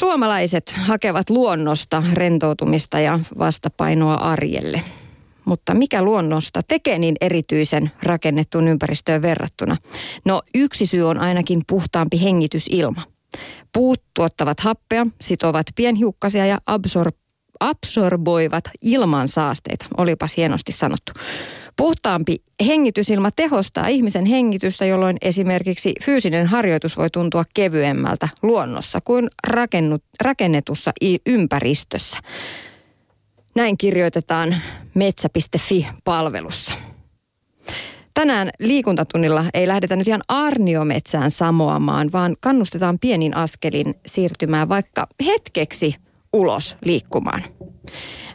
Suomalaiset hakevat luonnosta rentoutumista ja vastapainoa arjelle. Mutta mikä luonnosta tekee niin erityisen rakennettuun ympäristöön verrattuna? No yksi syy on ainakin puhtaampi hengitysilma. Puut tuottavat happea, sitovat pienhiukkasia ja absor- absorboivat ilman saasteita. Olipas hienosti sanottu. Puhtaampi hengitysilma tehostaa ihmisen hengitystä, jolloin esimerkiksi fyysinen harjoitus voi tuntua kevyemmältä luonnossa kuin rakennut, rakennetussa ympäristössä. Näin kirjoitetaan metsä.fi-palvelussa. Tänään liikuntatunnilla ei lähdetä nyt ihan arniometsään samoamaan, vaan kannustetaan pienin askelin siirtymään vaikka hetkeksi ulos liikkumaan.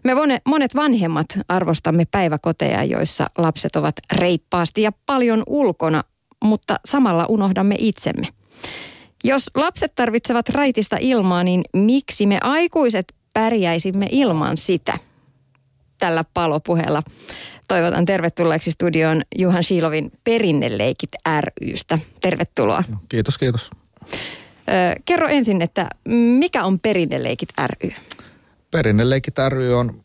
Me monet vanhemmat arvostamme päiväkoteja, joissa lapset ovat reippaasti ja paljon ulkona, mutta samalla unohdamme itsemme. Jos lapset tarvitsevat raitista ilmaa, niin miksi me aikuiset pärjäisimme ilman sitä? Tällä palopuheella toivotan tervetulleeksi studioon Juhan Shilovin Perinneleikit rystä. Tervetuloa. Kiitos, kiitos. kerro ensin, että mikä on Perinneleikit ry? Perinneleikit ry on,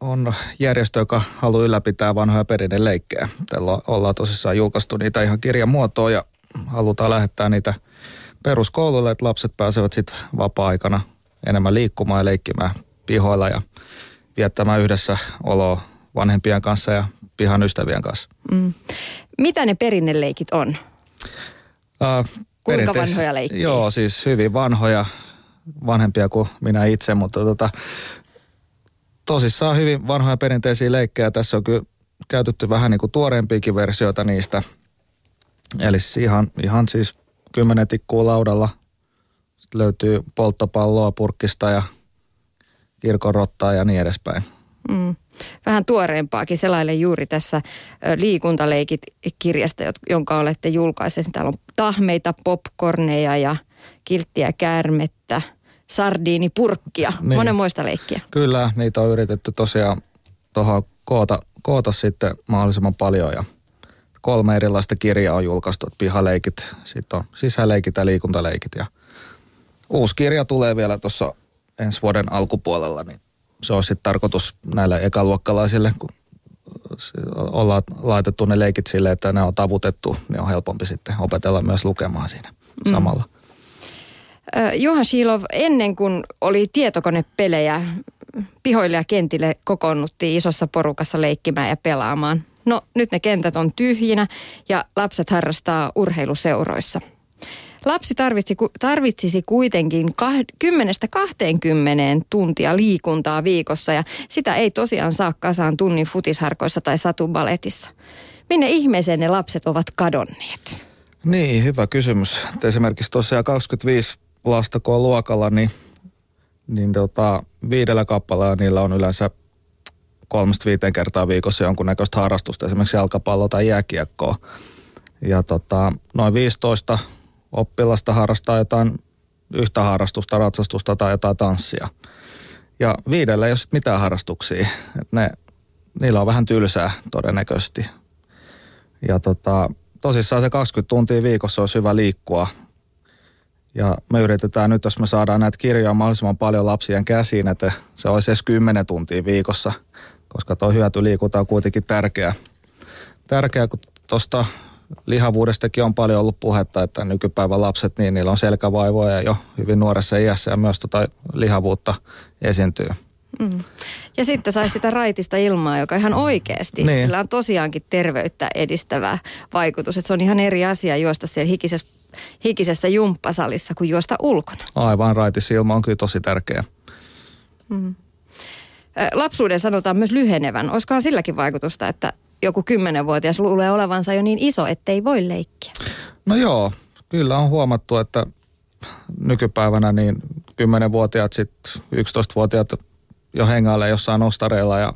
on järjestö, joka haluaa ylläpitää vanhoja perinneleikkejä. Tällä ollaan tosissaan julkaistu niitä ihan kirjan muotoon ja halutaan lähettää niitä peruskoululle, että lapset pääsevät sitten vapaa-aikana enemmän liikkumaan ja leikkimään pihoilla ja viettämään yhdessä oloa vanhempien kanssa ja pihan ystävien kanssa. Mm. Mitä ne perinneleikit on? Uh, Kuinka vanhoja leikkiä? Joo, siis hyvin vanhoja, vanhempia kuin minä itse, mutta tota, tosissaan hyvin vanhoja perinteisiä leikkejä. Tässä on kyllä käytetty vähän niin kuin tuoreempiakin versioita niistä. Eli siis ihan, ihan siis kymmenen tikkuu laudalla. Sitten löytyy polttopalloa purkista ja kirkonrottaa ja niin edespäin. Mm. Vähän tuoreempaakin selaille juuri tässä liikuntaleikit-kirjasta, jonka olette julkaisseet. Täällä on tahmeita, popcorneja ja kilttiä käärmettä, sardiinipurkkia, niin. monenmoista leikkiä. Kyllä, niitä on yritetty tosiaan tuohon koota, koota sitten mahdollisimman paljon ja kolme erilaista kirjaa on julkaistu, pihaleikit, sitten on sisäleikit ja liikuntaleikit ja uusi kirja tulee vielä tuossa ensi vuoden alkupuolella, niin se on sitten tarkoitus näille ekaluokkalaisille, kun ollaan laitettu ne leikit sille, että ne on tavutettu, niin on helpompi sitten opetella myös lukemaan siinä mm. samalla. Juha Shilov, ennen kuin oli tietokonepelejä, pihoille ja kentille kokoonnuttiin isossa porukassa leikkimään ja pelaamaan. No nyt ne kentät on tyhjinä ja lapset harrastaa urheiluseuroissa – Lapsi tarvitsi, tarvitsisi kuitenkin 10-20 tuntia liikuntaa viikossa ja sitä ei tosiaan saa kasaan tunnin futisharkoissa tai satubaletissa. Minne ihmeeseen ne lapset ovat kadonneet? Niin, hyvä kysymys. Esimerkiksi tosiaan 25 lasta kun on luokalla, niin, niin tota, viidellä kappaleella niillä on yleensä kolmesta viiteen kertaa viikossa jonkunnäköistä harrastusta, esimerkiksi jalkapallo tai jääkiekkoa. Ja tota, noin 15 oppilasta harrastaa jotain yhtä harrastusta, ratsastusta tai jotain tanssia. Ja viidellä ei ole sitten mitään harrastuksia. Et ne, niillä on vähän tylsää todennäköisesti. Ja tota, tosissaan se 20 tuntia viikossa olisi hyvä liikkua. Ja me yritetään nyt, jos me saadaan näitä kirjoja mahdollisimman paljon lapsien käsiin, että se olisi edes 10 tuntia viikossa, koska tuo hyötyliikunta on kuitenkin tärkeä. Tärkeä, kun tuosta lihavuudestakin on paljon ollut puhetta, että nykypäivän lapset, niin niillä on selkävaivoja jo hyvin nuoressa iässä ja myös tota lihavuutta esiintyy. Mm. Ja sitten sai sitä raitista ilmaa, joka ihan oikeasti, niin. sillä on tosiaankin terveyttä edistävä vaikutus. Että se on ihan eri asia juosta siellä hikisessä, hikisessä jumppasalissa kuin juosta ulkona. Aivan, raitis ilma on kyllä tosi tärkeä. Mm. Lapsuuden sanotaan myös lyhenevän. Olisikohan silläkin vaikutusta, että joku kymmenenvuotias luulee olevansa jo niin iso, ettei voi leikkiä? No joo, kyllä on huomattu, että nykypäivänä niin 10-vuotiaat, sitten 11-vuotiaat jo hengailee jossain ostareilla ja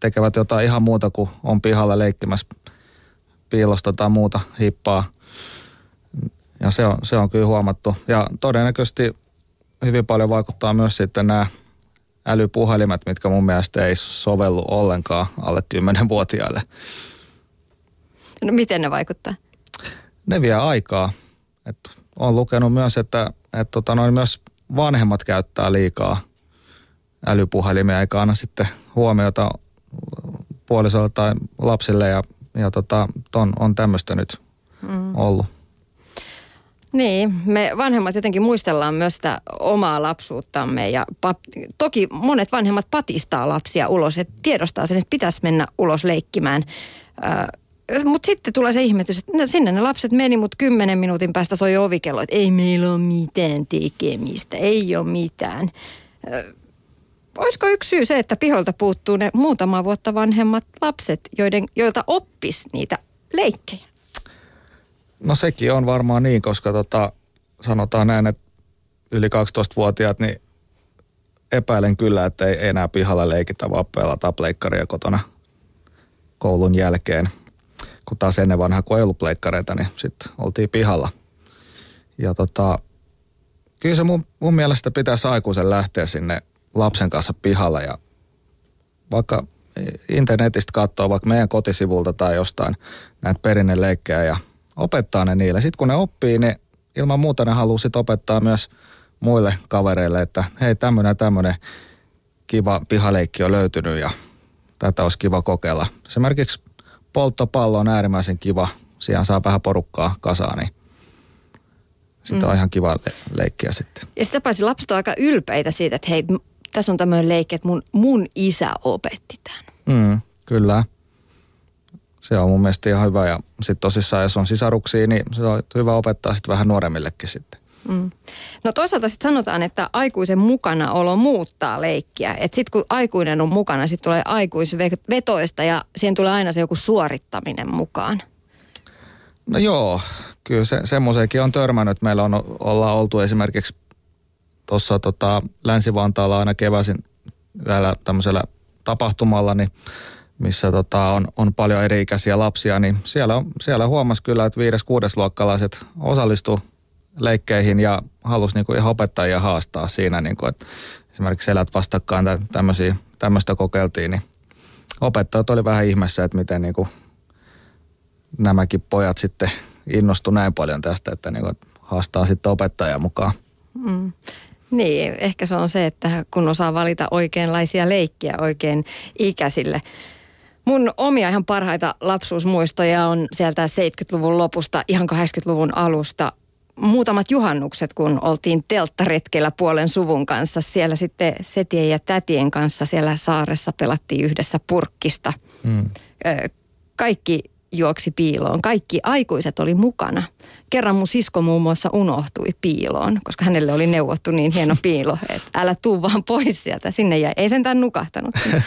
tekevät jotain ihan muuta kuin on pihalla leikkimässä piilosta tai muuta hippaa. Ja se on, se on kyllä huomattu. Ja todennäköisesti hyvin paljon vaikuttaa myös sitten nämä älypuhelimet, mitkä mun mielestä ei sovellu ollenkaan alle 10-vuotiaille. No miten ne vaikuttaa? Ne vie aikaa. Et on lukenut myös, että et tota noin myös vanhemmat käyttää liikaa älypuhelimia eikä anna sitten huomiota puolisolle tai lapsille ja, ja tota, ton, on tämmöistä nyt mm. ollut. Niin, me vanhemmat jotenkin muistellaan myös sitä omaa lapsuuttamme ja pap, toki monet vanhemmat patistaa lapsia ulos, että tiedostaa sen, että pitäisi mennä ulos leikkimään. mutta sitten tulee se ihmetys, että sinne ne lapset meni, mutta kymmenen minuutin päästä soi ovikello, että ei meillä ole mitään tekemistä, ei ole mitään. Olisiko yksi syy se, että piholta puuttuu ne muutama vuotta vanhemmat lapset, joiden, joilta oppis niitä leikkejä? No sekin on varmaan niin, koska tota, sanotaan näin, että yli 12-vuotiaat, niin epäilen kyllä, että ei enää pihalla leikitä, vaan pelata pleikkaria kotona koulun jälkeen. Kun taas ennen vanha, kun ei ollut pleikkareita, niin sitten oltiin pihalla. Ja tota, kyllä se mun, mun mielestä pitäisi aikuisen lähteä sinne lapsen kanssa pihalla ja vaikka internetistä katsoa vaikka meidän kotisivulta tai jostain näitä perinneleikkejä ja opettaa ne niille. Sitten kun ne oppii, niin ilman muuta ne haluaa sit opettaa myös muille kavereille, että hei tämmöinen tämmöinen kiva pihaleikki on löytynyt ja tätä olisi kiva kokeilla. Esimerkiksi polttopallo on äärimmäisen kiva. Siihen saa vähän porukkaa kasaan, niin sitten mm. on ihan kiva le- leikkiä sitten. Ja sitä paitsi lapset on aika ylpeitä siitä, että hei, tässä on tämmöinen leikki, että mun, mun isä opetti tämän. Mm, kyllä. Se on mun mielestä ihan hyvä ja sitten tosissaan jos on sisaruksia, niin se on hyvä opettaa sitten vähän nuoremmillekin sitten. Mm. No toisaalta sitten sanotaan, että aikuisen mukanaolo muuttaa leikkiä. Että sitten kun aikuinen on mukana, sitten tulee aikuisvetoista ja siihen tulee aina se joku suorittaminen mukaan. No joo, kyllä se, semmoisenkin on törmännyt. Meillä on, ollaan oltu esimerkiksi tuossa tota, Länsi-Vantaalla aina keväisin vielä tämmöisellä tapahtumalla, niin missä tota, on, on paljon eri-ikäisiä lapsia, niin siellä, siellä huomasi kyllä, että viides kuudesluokkalaiset osallistu leikkeihin ja halusi niin kuin ihan opettajia haastaa siinä, niin kuin, että esimerkiksi selät vastakkain tämmöistä kokeiltiin, niin opettajat oli vähän ihmeessä, että miten niin kuin nämäkin pojat sitten innostu näin paljon tästä, että niin kuin, haastaa sitten opettajia mukaan. Mm. Niin, ehkä se on se, että kun osaa valita oikeanlaisia leikkiä oikein ikäisille. Mun omia ihan parhaita lapsuusmuistoja on sieltä 70-luvun lopusta ihan 80-luvun alusta. Muutamat juhannukset, kun oltiin telttaretkellä puolen suvun kanssa. Siellä sitten setien ja tätien kanssa siellä saaressa pelattiin yhdessä purkkista. Mm. Kaikki juoksi piiloon. Kaikki aikuiset oli mukana. Kerran mun sisko muun muassa unohtui piiloon, koska hänelle oli neuvottu niin hieno piilo, että älä tuu vaan pois sieltä. Sinne jäi. Ei sentään nukahtanut.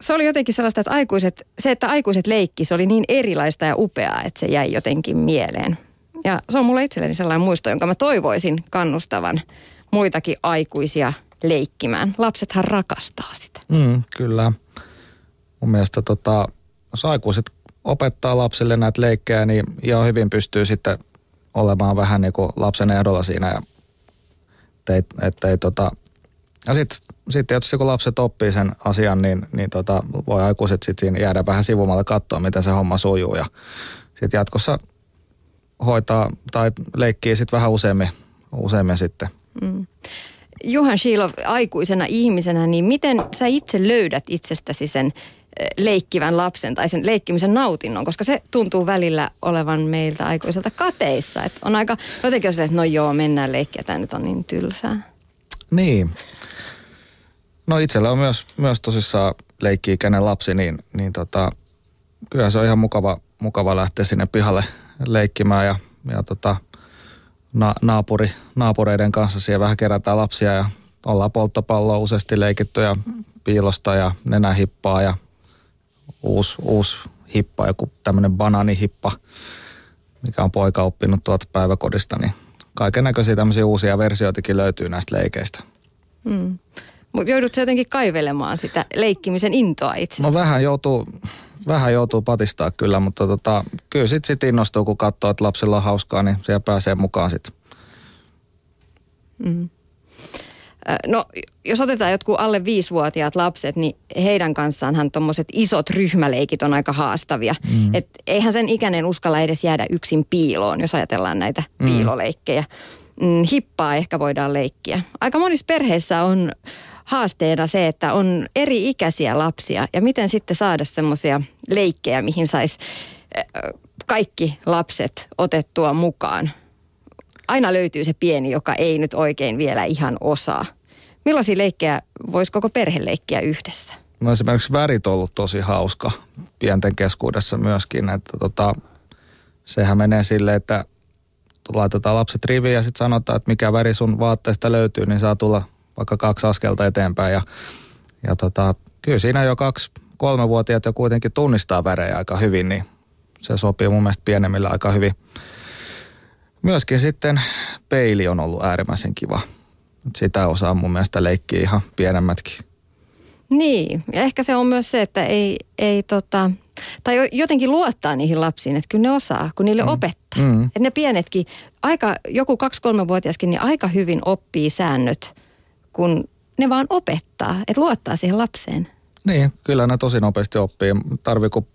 se oli jotenkin sellaista, että aikuiset, se, että aikuiset leikki, se oli niin erilaista ja upeaa, että se jäi jotenkin mieleen. Ja se on mulle itselleni sellainen muisto, jonka mä toivoisin kannustavan muitakin aikuisia leikkimään. Lapsethan rakastaa sitä. Mm, kyllä. Mun mielestä tota, jos aikuiset opettaa lapsille näitä leikkejä, niin ihan hyvin pystyy sitten olemaan vähän niin kuin lapsen ehdolla siinä. Ja ettei, ettei tota, ja sitten sit tietysti kun lapset oppii sen asian, niin, niin tota, voi aikuiset sitten jäädä vähän sivumalle katsoa, miten se homma sujuu. Ja sitten jatkossa hoitaa tai leikkii sitten vähän useammin, useammin sitten. Mm. Juhan Shiilov, aikuisena ihmisenä, niin miten sä itse löydät itsestäsi sen leikkivän lapsen tai sen leikkimisen nautinnon, koska se tuntuu välillä olevan meiltä aikuiselta kateissa. Että on aika jotenkin sille, että no joo, mennään leikkiä, tämä nyt on niin tylsää. Niin. No itsellä on myös, myös tosissaan leikki-ikäinen lapsi, niin, niin tota, kyllä se on ihan mukava, mukava lähteä sinne pihalle leikkimään ja, ja tota, na, naapuri, naapureiden kanssa siellä vähän kerätään lapsia ja ollaan polttopalloa useasti leikitty ja piilosta ja nenähippaa ja uusi, uusi hippa, joku tämmöinen banaanihippa, mikä on poika oppinut tuolta päiväkodista, niin kaiken näköisiä tämmöisiä uusia versioitakin löytyy näistä leikeistä. Mm. Mutta joudutko jotenkin kaivelemaan sitä leikkimisen intoa itse? No vähän joutuu, vähän joutuu patistaa kyllä, mutta tota, kyllä sitten sit innostuu, kun katsoo, että lapsilla on hauskaa, niin siellä pääsee mukaan sitten. Mm. No, jos otetaan jotkut alle viisivuotiaat lapset, niin heidän kanssaanhan tuommoiset isot ryhmäleikit on aika haastavia. Mm. Et eihän sen ikäinen uskalla edes jäädä yksin piiloon, jos ajatellaan näitä mm. piiloleikkejä. mm, hippaa ehkä voidaan leikkiä. Aika monissa perheissä on haasteena se, että on eri ikäisiä lapsia ja miten sitten saada semmoisia leikkejä, mihin saisi kaikki lapset otettua mukaan. Aina löytyy se pieni, joka ei nyt oikein vielä ihan osaa. Millaisia leikkejä voisi koko perhe leikkiä yhdessä? No esimerkiksi värit on ollut tosi hauska pienten keskuudessa myöskin, että tota, sehän menee silleen, että laitetaan lapset riviin ja sitten sanotaan, että mikä väri sun vaatteesta löytyy, niin saa tulla vaikka kaksi askelta eteenpäin. Ja, ja tota, kyllä siinä jo kaksi, kolmevuotiaat jo kuitenkin tunnistaa värejä aika hyvin, niin se sopii mun mielestä pienemmillä aika hyvin. Myöskin sitten peili on ollut äärimmäisen kiva. Sitä osaa mun mielestä leikkiä ihan pienemmätkin. Niin, ja ehkä se on myös se, että ei, ei tota, tai jotenkin luottaa niihin lapsiin, että kyllä ne osaa, kun niille mm. opettaa. Mm. Että ne pienetkin, aika, joku kaksi-kolmevuotiaskin, niin aika hyvin oppii säännöt, kun ne vaan opettaa, että luottaa siihen lapseen. Niin, kyllä ne tosi nopeasti oppii. Tarviiko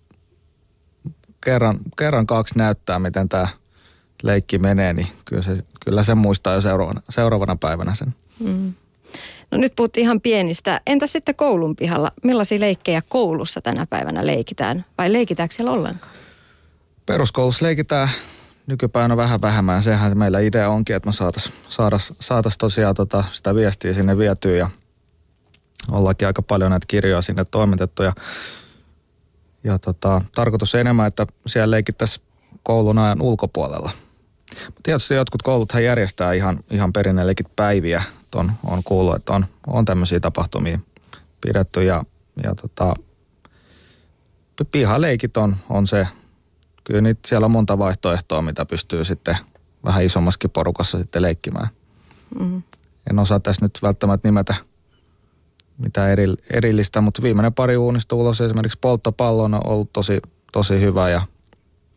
kerran, kerran kaksi näyttää, miten tämä leikki menee, niin kyllä se, kyllä se muistaa jo seuraavana, seuraavana päivänä sen. Mm. No nyt puhuttiin ihan pienistä. Entä sitten koulun pihalla? Millaisia leikkejä koulussa tänä päivänä leikitään? Vai leikitäänkö siellä ollenkaan? Peruskoulussa leikitään nykypäivänä vähän vähemmän. Sehän meillä idea onkin, että me saataisiin saatais, saatais tosiaan tota, sitä viestiä sinne vietyä ja ollaankin aika paljon näitä kirjoja sinne toimitettu. Ja, ja tota, tarkoitus enemmän, että siellä leikittäisiin koulun ajan ulkopuolella. Tietysti jotkut kouluthan järjestää ihan, ihan perinnellekin päiviä on, on kuullut, että on, on tämmöisiä tapahtumia pidetty ja, ja tota, pihaleikit on, on se, kyllä niitä siellä on monta vaihtoehtoa, mitä pystyy sitten vähän isommaskin porukassa sitten leikkimään. Mm. En osaa tässä nyt välttämättä nimetä mitä eri, erillistä, mutta viimeinen pari uunista ulos esimerkiksi polttopallo on ollut tosi, tosi hyvä ja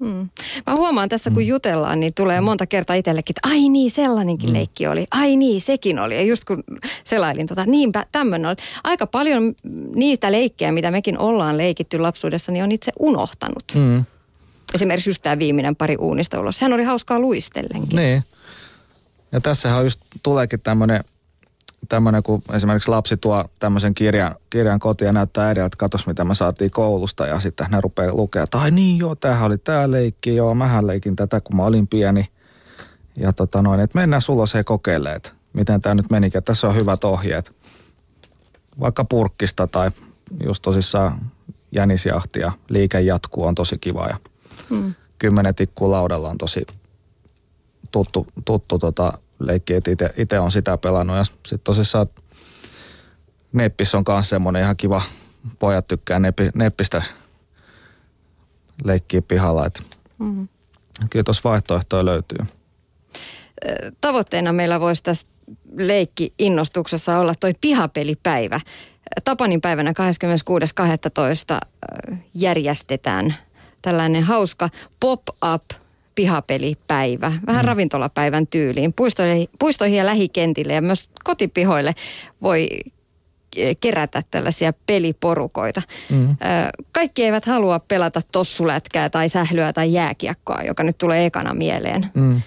Hmm. Mä huomaan tässä, kun mm. jutellaan, niin tulee monta kertaa itsellekin, että ai niin, sellainenkin hmm. leikki oli. Ai niin, sekin oli. Ja just kun selailin tota, niinpä tämmöinen oli. Aika paljon niitä leikkejä, mitä mekin ollaan leikitty lapsuudessa, niin on itse unohtanut. Hmm. Esimerkiksi just tämä viimeinen pari uunista ulos. Sehän oli hauskaa luistellenkin. Niin. Ja tässähän just tuleekin tämmöinen tämmöinen, kun esimerkiksi lapsi tuo tämmöisen kirjan, kirjan kotiin ja näyttää äidille, että katos mitä me saatiin koulusta ja sitten ne rupeaa lukea, että ai niin joo, tämähän oli tämä leikki, joo, mähän leikin tätä, kun mä olin pieni. Ja tota noin, että mennään suloseen kokeilemaan, että miten tämä nyt meni, että tässä on hyvät ohjeet. Vaikka purkkista tai just tosissaan jänisjahti ja liike jatkuu on tosi kiva ja hmm. kymmenen tikkuu laudalla on tosi tuttu, tuttu tota leikki, että itse on sitä pelannut. Ja sitten tosissaan Neppis on myös semmoinen ihan kiva, pojat tykkää neppi, Neppistä leikkiä pihalla. Että mm-hmm. Kyllä tuossa vaihtoehtoja löytyy. Tavoitteena meillä voisi tässä leikki-innostuksessa olla toi pihapelipäivä. Tapanin päivänä 26.12. järjestetään tällainen hauska pop-up pihapelipäivä, vähän mm. ravintolapäivän tyyliin, puistoihin, puistoihin ja lähikentille ja myös kotipihoille voi kerätä tällaisia peliporukoita. Mm. Kaikki eivät halua pelata tossulätkää tai sählyä tai jääkiekkoa, joka nyt tulee ekana mieleen. Mm.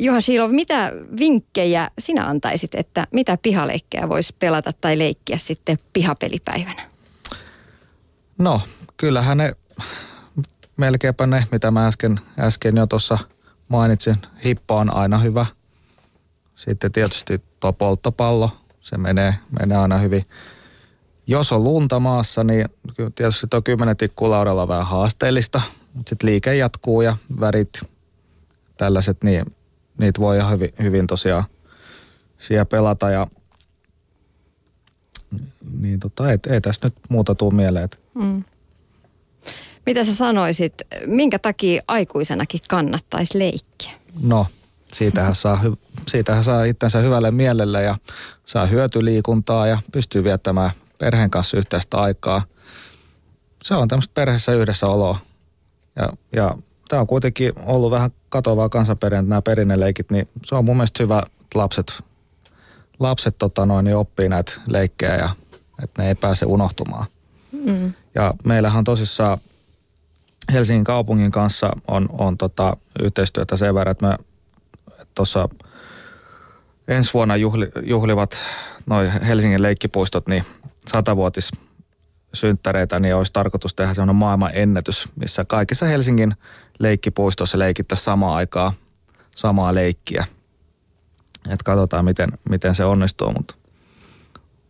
Juha Shiilov, mitä vinkkejä sinä antaisit, että mitä pihaleikkejä voisi pelata tai leikkiä sitten pihapelipäivänä? No, kyllähän ne melkeinpä ne, mitä mä äsken, äsken jo tuossa mainitsin. Hippo on aina hyvä. Sitten tietysti tuo polttopallo, se menee, menee aina hyvin. Jos on lunta maassa, niin tietysti tuo kymmenen tikkulaudalla on vähän haasteellista, mutta sitten liike jatkuu ja värit, tällaiset, niin niitä voi ihan hyvin, hyvin tosiaan siellä pelata ja niin tota, ei, ei tässä nyt muuta tuu mieleen. Mm. Mitä sä sanoisit, minkä takia aikuisenakin kannattaisi leikkiä? No, siitähän saa, siitähän saa itsensä hyvälle mielelle ja saa hyötyliikuntaa ja pystyy viettämään perheen kanssa yhteistä aikaa. Se on tämmöistä perheessä yhdessä oloa. Ja, ja tämä on kuitenkin ollut vähän katovaa kansanperinnettä nämä perinneleikit, niin se on mun mielestä hyvä, että lapset, lapset tota noin, niin oppii näitä leikkejä ja että ne ei pääse unohtumaan. Mm. Ja meillähän on tosissaan Helsingin kaupungin kanssa on, on tota yhteistyötä sen verran, että me tuossa ensi vuonna juhli, juhlivat noin Helsingin leikkipuistot niin satavuotis synttäreitä, niin olisi tarkoitus tehdä sellainen maailman ennätys, missä kaikissa Helsingin leikkipuistoissa leikittäisiin samaan aikaa samaa leikkiä. Että katsotaan, miten, miten se onnistuu, mutta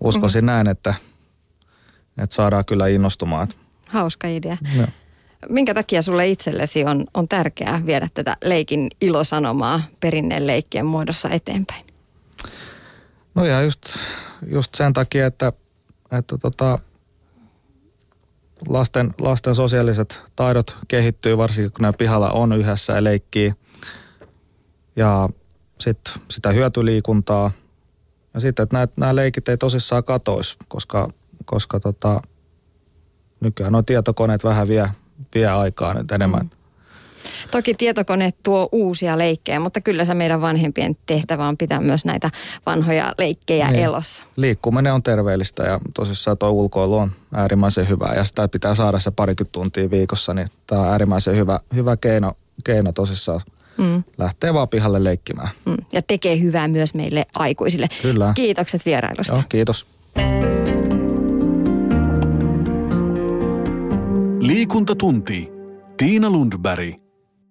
uskoisin mm-hmm. näin, että, että saadaan kyllä innostumaan. Hauska idea. No. Minkä takia sulle itsellesi on, on tärkeää viedä tätä leikin ilosanomaa perinneen leikkien muodossa eteenpäin? No ja just, just sen takia, että, että tota, lasten, lasten sosiaaliset taidot kehittyy, varsinkin kun nämä pihalla on yhdessä ja leikkii. Ja sitten sitä hyötyliikuntaa. Ja sitten, että nämä leikit ei tosissaan katoisi, koska, koska tota, nykyään nuo tietokoneet vähän vie, vie aikaa nyt enemmän. Mm. Toki tietokone tuo uusia leikkejä, mutta kyllä se meidän vanhempien tehtävä on pitää myös näitä vanhoja leikkejä niin. elossa. Liikkuminen on terveellistä ja tosissaan tuo ulkoilu on äärimmäisen hyvä ja sitä pitää saada se parikymmentä tuntia viikossa, niin tämä on äärimmäisen hyvä, hyvä keino, keino tosissaan mm. lähtee vaan pihalle leikkimään. Mm. Ja tekee hyvää myös meille aikuisille. Kyllä. Kiitokset vierailusta. Joo, kiitos. Liikuntatunti. Tiina Lundberg.